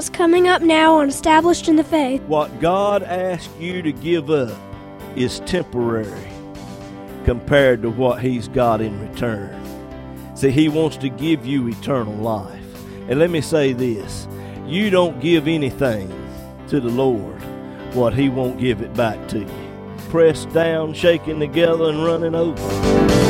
what's coming up now on Established in the Faith. What God asks you to give up is temporary compared to what He's got in return. See, He wants to give you eternal life. And let me say this you don't give anything to the Lord what He won't give it back to you. Pressed down, shaking together, and running over.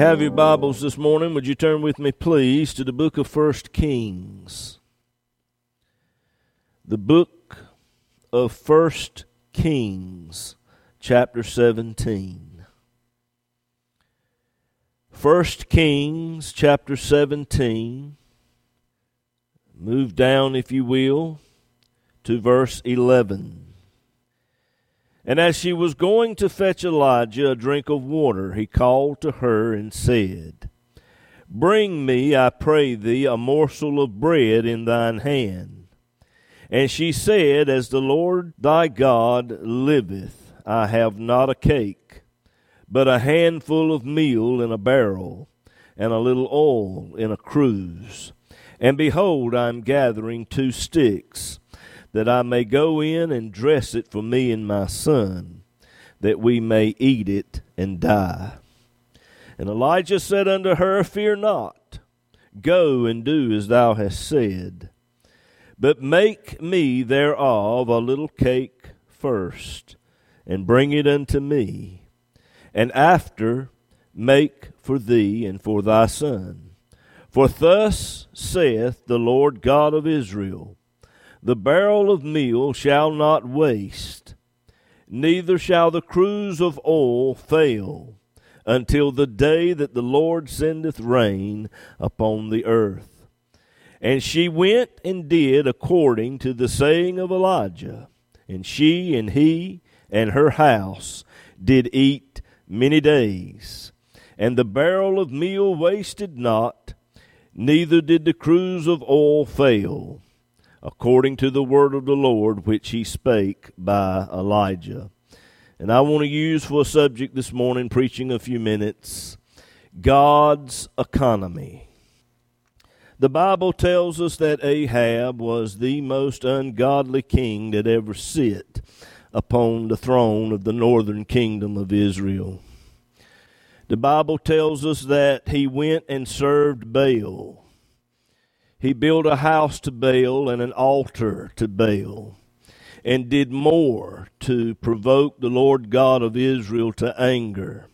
Have your Bibles this morning, would you turn with me, please, to the book of First Kings? The book of First Kings, chapter 17. First Kings, chapter 17. Move down, if you will, to verse 11. And as she was going to fetch Elijah a drink of water, he called to her and said, Bring me, I pray thee, a morsel of bread in thine hand. And she said, As the Lord thy God liveth, I have not a cake, but a handful of meal in a barrel, and a little oil in a cruse. And behold, I am gathering two sticks that I may go in and dress it for me and my son, that we may eat it and die. And Elijah said unto her, Fear not, go and do as thou hast said, but make me thereof a little cake first, and bring it unto me, and after make for thee and for thy son. For thus saith the Lord God of Israel, the barrel of meal shall not waste, neither shall the cruse of oil fail, until the day that the Lord sendeth rain upon the earth. And she went and did according to the saying of Elijah, and she and he and her house did eat many days. And the barrel of meal wasted not, neither did the cruse of oil fail according to the word of the Lord which he spake by Elijah. And I want to use for a subject this morning, preaching a few minutes, God's economy. The Bible tells us that Ahab was the most ungodly king that ever sit upon the throne of the northern kingdom of Israel. The Bible tells us that he went and served Baal he built a house to Baal and an altar to Baal, and did more to provoke the Lord God of Israel to anger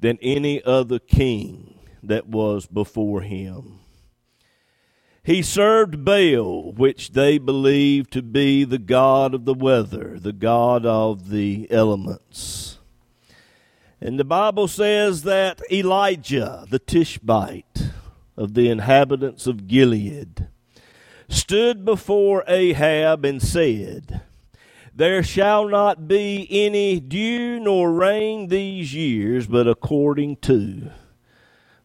than any other king that was before him. He served Baal, which they believed to be the god of the weather, the god of the elements. And the Bible says that Elijah, the Tishbite, of the inhabitants of Gilead, stood before Ahab and said, There shall not be any dew nor rain these years, but according to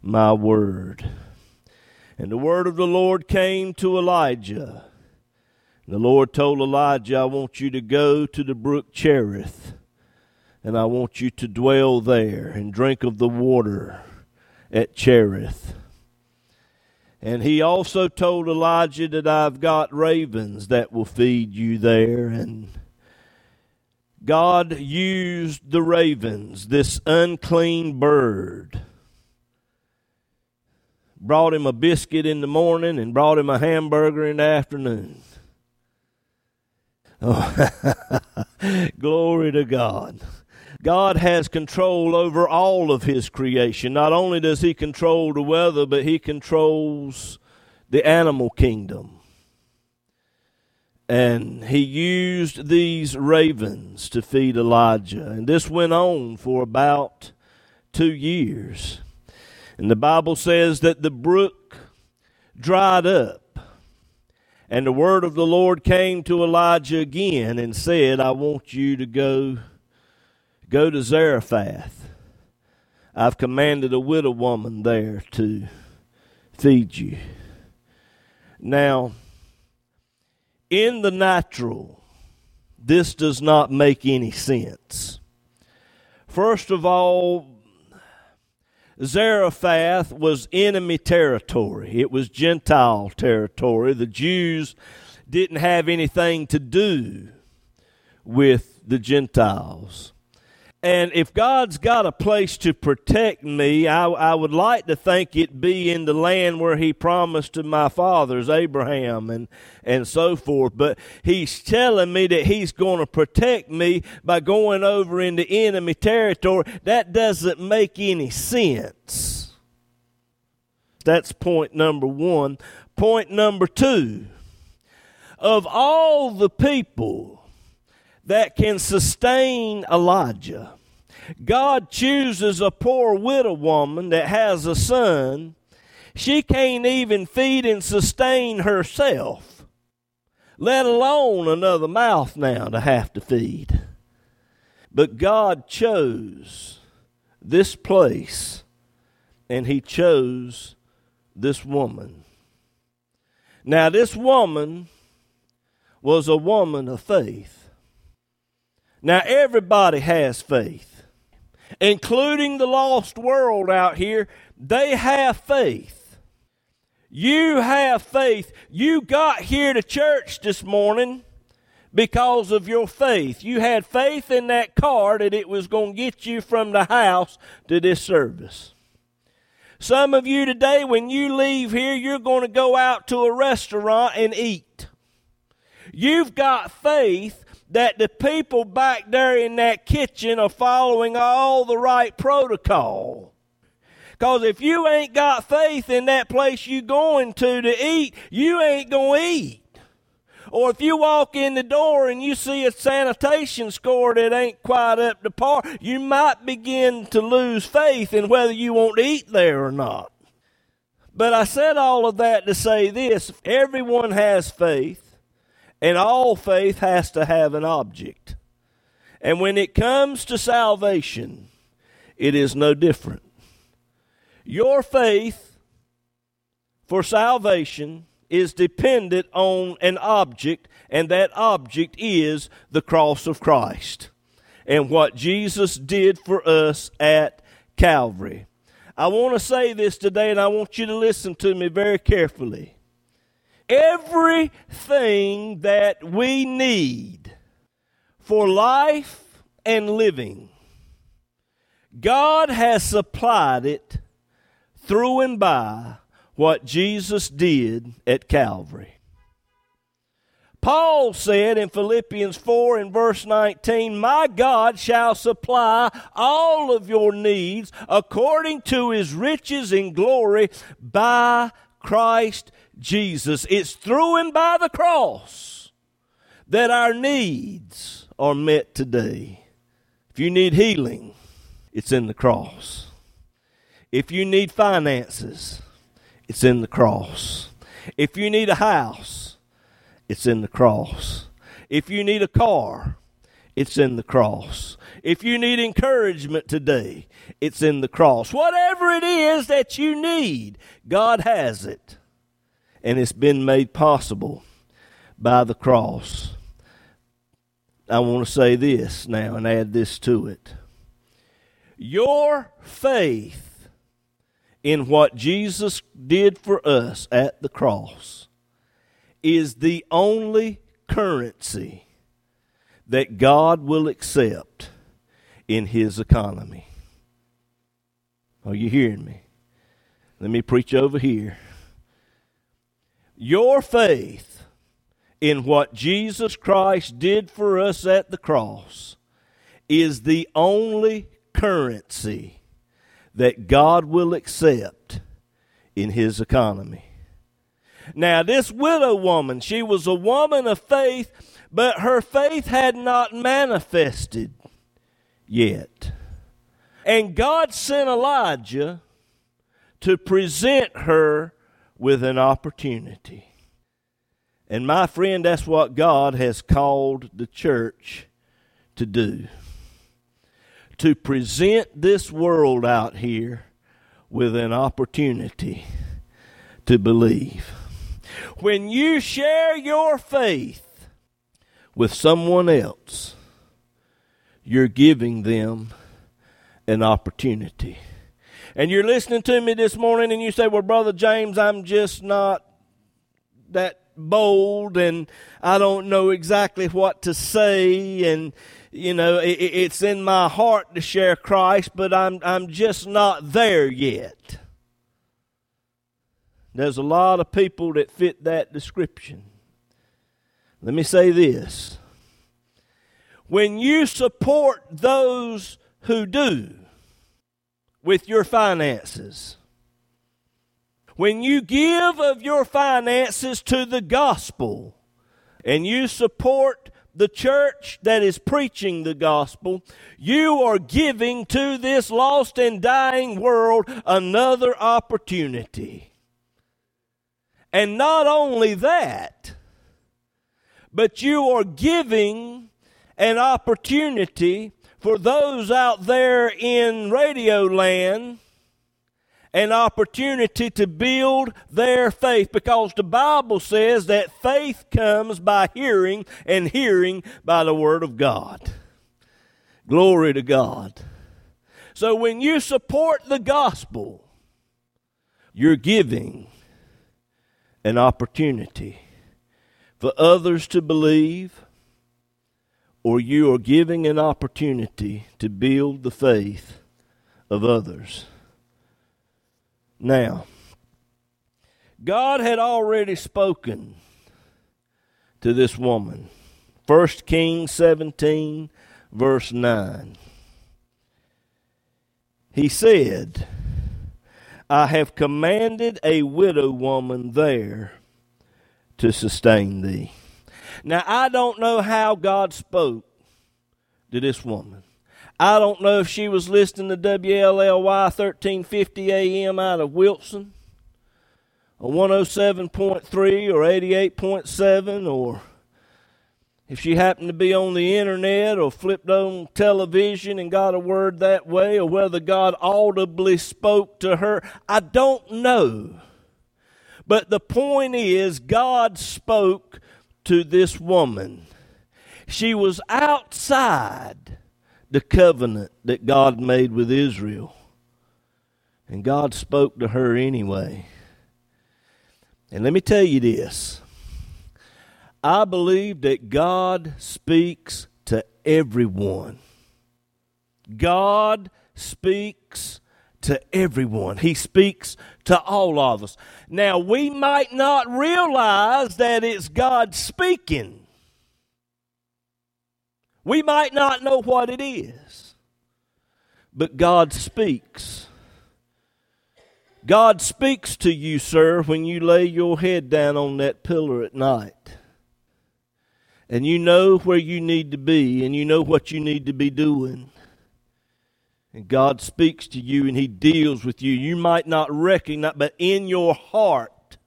my word. And the word of the Lord came to Elijah. The Lord told Elijah, I want you to go to the brook Cherith, and I want you to dwell there and drink of the water at Cherith. And he also told Elijah that I've got ravens that will feed you there. And God used the ravens, this unclean bird, brought him a biscuit in the morning and brought him a hamburger in the afternoon. Oh, glory to God. God has control over all of His creation. Not only does He control the weather, but He controls the animal kingdom. And he used these ravens to feed Elijah. And this went on for about two years. And the Bible says that the brook dried up. And the word of the Lord came to Elijah again and said, I want you to go go to Zarephath. I've commanded a widow woman there to feed you. Now, in the natural, this does not make any sense. First of all, Zarephath was enemy territory. It was Gentile territory. The Jews didn't have anything to do with the Gentiles. And if God's got a place to protect me, I, I, would like to think it be in the land where He promised to my fathers, Abraham and, and so forth. But He's telling me that He's going to protect me by going over into enemy territory. That doesn't make any sense. That's point number one. Point number two of all the people that can sustain Elijah. God chooses a poor widow woman that has a son. She can't even feed and sustain herself, let alone another mouth now to have to feed. But God chose this place, and He chose this woman. Now, this woman was a woman of faith. Now, everybody has faith, including the lost world out here. They have faith. You have faith. You got here to church this morning because of your faith. You had faith in that car that it was going to get you from the house to this service. Some of you today, when you leave here, you're going to go out to a restaurant and eat. You've got faith that the people back there in that kitchen are following all the right protocol. Because if you ain't got faith in that place you going to to eat, you ain't going to eat. Or if you walk in the door and you see a sanitation score that ain't quite up to par, you might begin to lose faith in whether you want to eat there or not. But I said all of that to say this everyone has faith. And all faith has to have an object. And when it comes to salvation, it is no different. Your faith for salvation is dependent on an object, and that object is the cross of Christ and what Jesus did for us at Calvary. I want to say this today, and I want you to listen to me very carefully everything that we need for life and living. God has supplied it through and by what Jesus did at Calvary. Paul said in Philippians 4 and verse 19, My God shall supply all of your needs according to his riches in glory by Christ Jesus. It's through and by the cross that our needs are met today. If you need healing, it's in the cross. If you need finances, it's in the cross. If you need a house, it's in the cross. If you need a car, it's in the cross. If you need encouragement today, it's in the cross. Whatever it is that you need, God has it and it's been made possible by the cross. I want to say this now and add this to it. Your faith in what Jesus did for us at the cross is the only currency that God will accept in His economy. Are you hearing me? Let me preach over here. Your faith in what Jesus Christ did for us at the cross is the only currency that God will accept in His economy. Now, this widow woman, she was a woman of faith, but her faith had not manifested yet. And God sent Elijah to present her with an opportunity. And my friend, that's what God has called the church to do to present this world out here with an opportunity to believe. When you share your faith with someone else, you're giving them an opportunity. And you're listening to me this morning and you say, Well, Brother James, I'm just not that bold and I don't know exactly what to say and you know it, it's in my heart to share Christ but I'm I'm just not there yet. There's a lot of people that fit that description. Let me say this. When you support those who do with your finances, when you give of your finances to the gospel and you support the church that is preaching the gospel, you are giving to this lost and dying world another opportunity. And not only that, but you are giving an opportunity for those out there in radio land an opportunity to build their faith because the Bible says that faith comes by hearing and hearing by the Word of God. Glory to God. So when you support the gospel, you're giving an opportunity for others to believe, or you are giving an opportunity to build the faith of others. Now, God had already spoken to this woman. 1 Kings 17, verse 9. He said, I have commanded a widow woman there to sustain thee. Now, I don't know how God spoke to this woman. I don't know if she was listening to WLLY 1350 AM out of Wilson, or 107.3 or 88.7, or if she happened to be on the internet or flipped on television and got a word that way, or whether God audibly spoke to her. I don't know. But the point is, God spoke to this woman. She was outside the covenant that God made with Israel. And God spoke to her anyway. And let me tell you this I believe that God speaks to everyone. God speaks to everyone. He speaks to all of us. Now, we might not realize that it's God speaking we might not know what it is, but God speaks. God speaks to you, sir, when you lay your head down on that pillar at night. And you know where you need to be, and you know what you need to be doing. And God speaks to you and He deals with you. You might not recognize, but in your heart,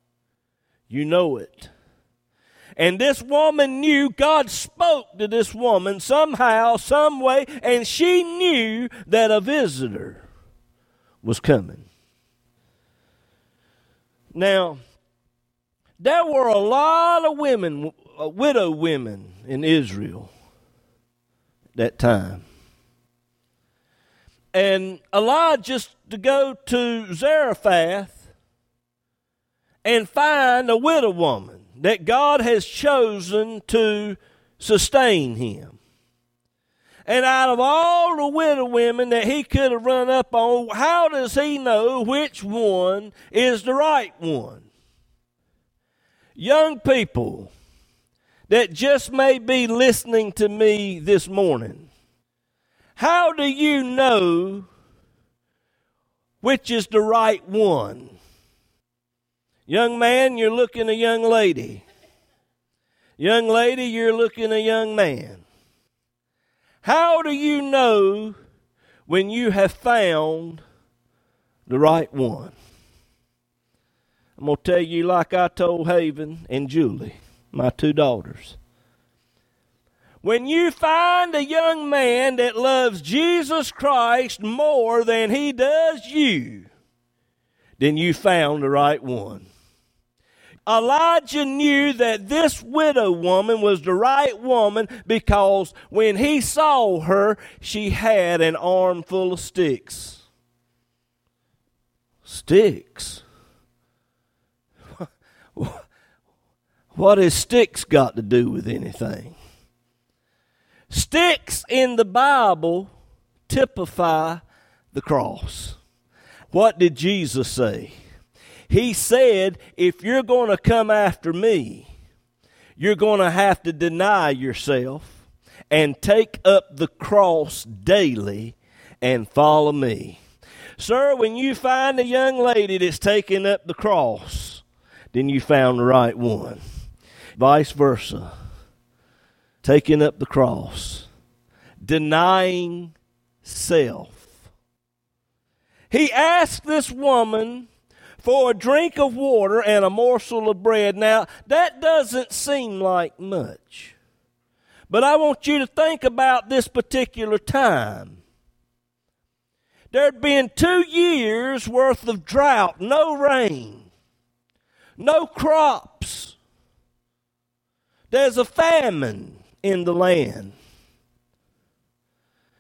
you know it. And this woman knew God spoke to this woman somehow, some way, and she knew that a visitor was coming. Now, there were a lot of women, uh, widow women in Israel at that time. And Elijah to go to Zarephath and find a widow woman that God has chosen to sustain him. And out of all the widow women that he could have run up on, how does he know which one is the right one? Young people that just may be listening to me this morning, how do you know which is the right one? Young man, you're looking a young lady. Young lady, you're looking a young man. How do you know when you have found the right one? I'm going to tell you like I told Haven and Julie, my two daughters. When you find a young man that loves Jesus Christ more than he does you, then you found the right one. Elijah knew that this widow woman was the right woman because when he saw her, she had an armful of sticks. Sticks? What has sticks got to do with anything? Sticks in the Bible typify the cross. What did Jesus say? He said, if you're going to come after me, you're going to have to deny yourself and take up the cross daily and follow me. Sir, when you find a young lady that's taking up the cross, then you found the right one. Vice versa. Taking up the cross, denying self. He asked this woman for a drink of water and a morsel of bread. Now, that doesn't seem like much. But I want you to think about this particular time. There'd been two years worth of drought, no rain, no crops. There's a famine in the land.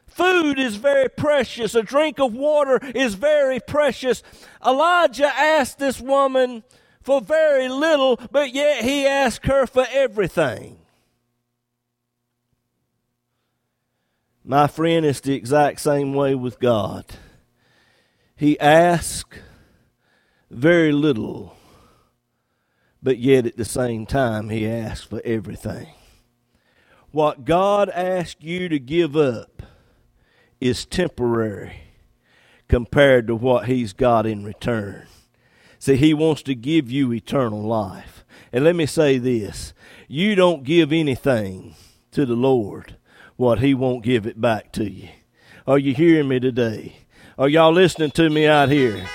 Food is very precious. A drink of water is very precious. Elijah asked this woman for very little, but yet he asked her for everything. My friend, it's the exact same way with God. He asks very little, but yet at the same time, he asks for everything. What God asks you to give up is temporary compared to what he's got in return. See, he wants to give you eternal life. And let me say this you don't give anything to the Lord what he won't give it back to you. Are you hearing me today? Are y'all listening to me out here?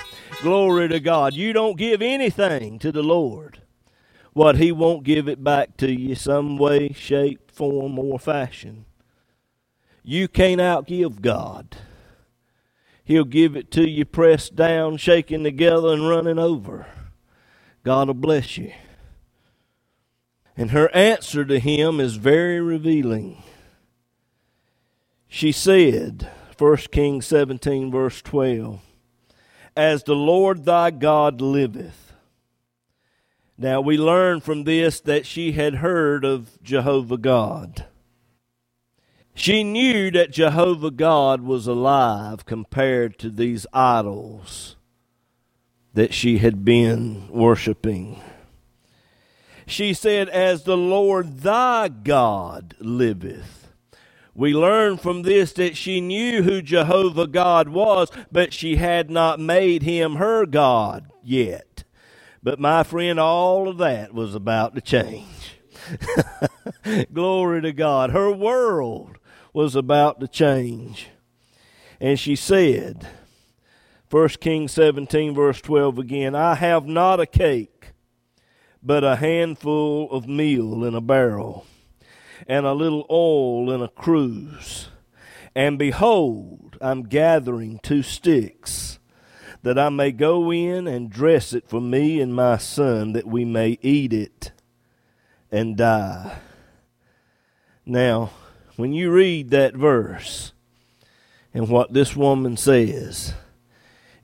Glory to God. You don't give anything to the Lord what he won't give it back to you some way, shape, form, or fashion. You can't outgive God. He'll give it to you pressed down, shaking together, and running over. God will bless you. And her answer to him is very revealing. She said, 1 Kings 17, verse 12, As the Lord thy God liveth. Now we learn from this that she had heard of Jehovah God. She knew that Jehovah God was alive compared to these idols that she had been worshiping. She said, As the Lord thy God liveth. We learn from this that she knew who Jehovah God was, but she had not made him her God yet. But my friend, all of that was about to change. Glory to God. Her world was about to change. And she said, 1 Kings 17, verse 12 again, I have not a cake, but a handful of meal in a barrel, and a little oil in a cruse. And behold, I'm gathering two sticks, that I may go in and dress it for me and my son, that we may eat it and die. Now, when you read that verse and what this woman says,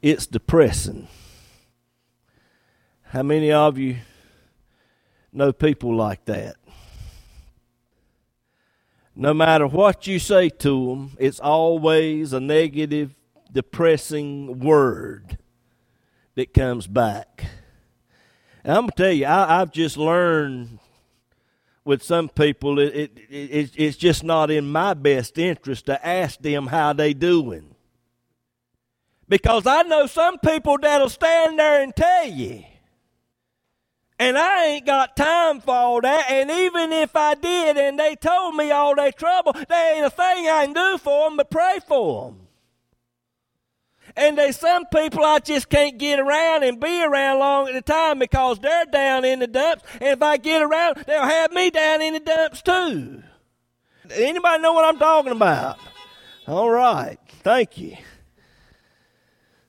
it's depressing. How many of you know people like that? No matter what you say to them, it's always a negative, depressing word that comes back. And I'm to tell you, I, have just learned with some people, it, it, it, it's just not in my best interest to ask them how they doing. Because I know some people that'll stand there and tell you And I ain't got time for all that. And even if I did and they told me all their trouble, there ain't a thing I can do for them but pray for them. And there's some people I just can't get around and be around long at a time because they're down in the dumps. And if I get around, they'll have me down in the dumps too. Anybody know what I'm talking about? All right. Thank you.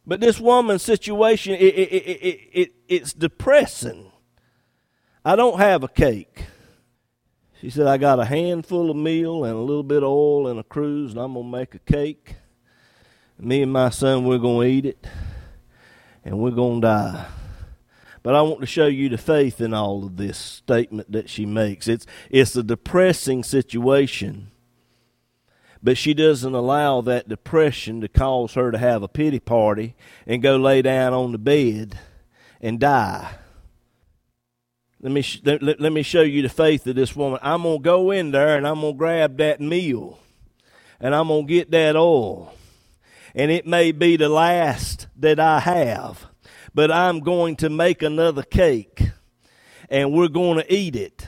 But this woman's situation, it, it, it, it, it it's depressing. I don't have a cake. She said, I got a handful of meal and a little bit of oil and a cruse, and I'm going to make a cake. Me and my son, we're going to eat it, and we're going to die. But I want to show you the faith in all of this statement that she makes. It's, it's a depressing situation, but she doesn't allow that depression to cause her to have a pity party and go lay down on the bed and die. Let me, let, let me show you the faith of this woman. I'm going to go in there and I'm going to grab that meal and I'm going to get that oil. And it may be the last that I have, but I'm going to make another cake and we're going to eat it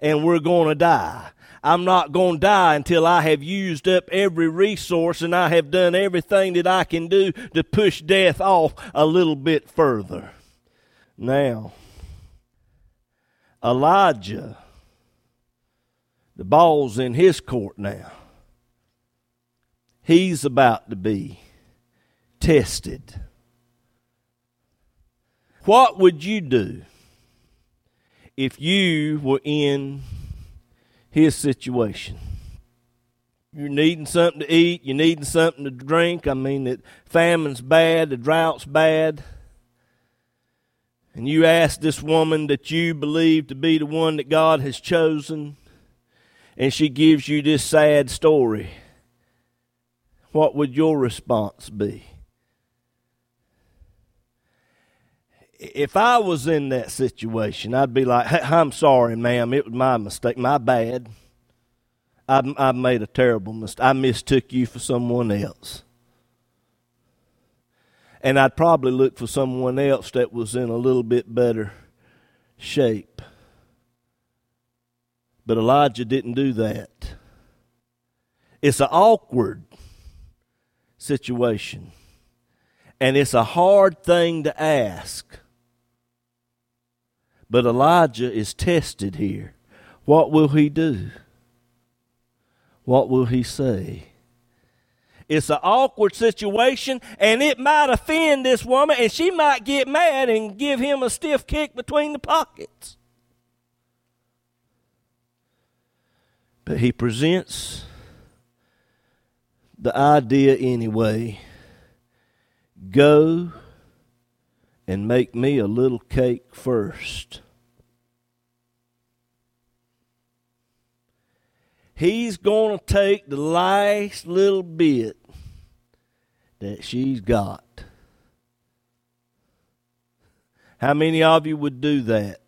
and we're going to die. I'm not going to die until I have used up every resource and I have done everything that I can do to push death off a little bit further. Now, Elijah, the ball's in his court now. He's about to be tested. What would you do if you were in his situation? You're needing something to eat, you're needing something to drink. I mean, that famine's bad, the drought's bad and you ask this woman that you believe to be the one that God has chosen, and she gives you this sad story, what would your response be? If I was in that situation, I'd be like, hey, I'm sorry, ma'am. It was my mistake, my bad. I, I made a terrible mistake. I mistook you for someone else and I'd probably look for someone else that was in a little bit better shape. But Elijah didn't do that. It's awkward situation, and it's a hard thing to ask. But Elijah is tested here. What will he do? What will he say? It's an awkward situation, and it might offend this woman, and she might get mad and give him a stiff kick between the pockets. But he presents the idea anyway go and make me a little cake first. He's going to take the last little bit that she's got. How many of you would do that?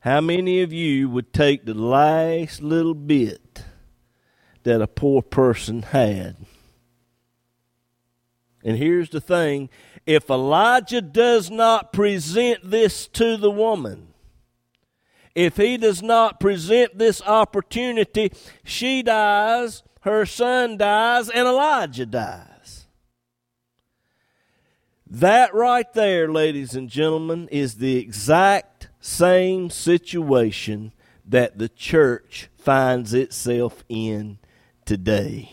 How many of you would take the last little bit that a poor person had? And here's the thing if Elijah does not present this to the woman, if he does not present this opportunity, she dies her son dies, and Elijah dies. That right there, ladies and gentlemen, is the exact same situation that the church finds itself in today.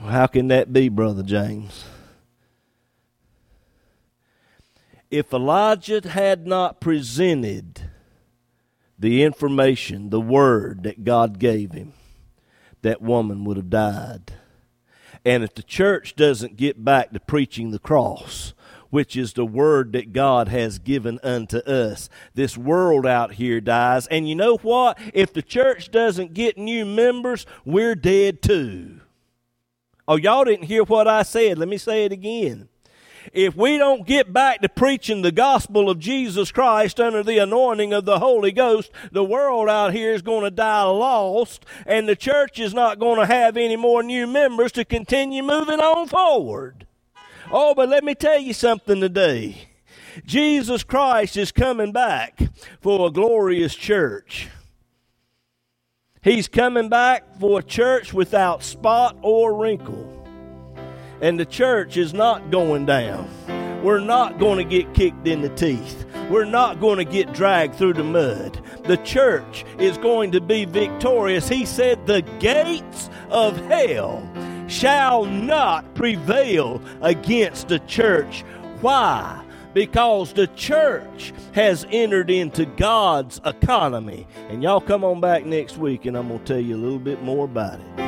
How can that be, Brother James? If Elijah had not presented the information, the word that God gave him, that woman would have died. And if the church doesn't get back to preaching the cross, which is the word that God has given unto us. This world out here dies. And you know what? If the church doesn't get new members, we're dead too. Oh, y'all didn't hear what I said. Let me say it again if we don't get back to preaching the gospel of Jesus Christ under the anointing of the Holy Ghost, the world out here is going to die lost, and the church is not going to have any more new members to continue moving on forward. Oh, but let me tell you something today. Jesus Christ is coming back for a glorious church. He's coming back for a church without spot or wrinkle. And the church is not going down. We're not going to get kicked in the teeth. We're not going to get dragged through the mud. The church is going to be victorious. He said, The gates of hell shall not prevail against the church. Why? Because the church has entered into God's economy. And y'all come on back next week and I'm going to tell you a little bit more about it.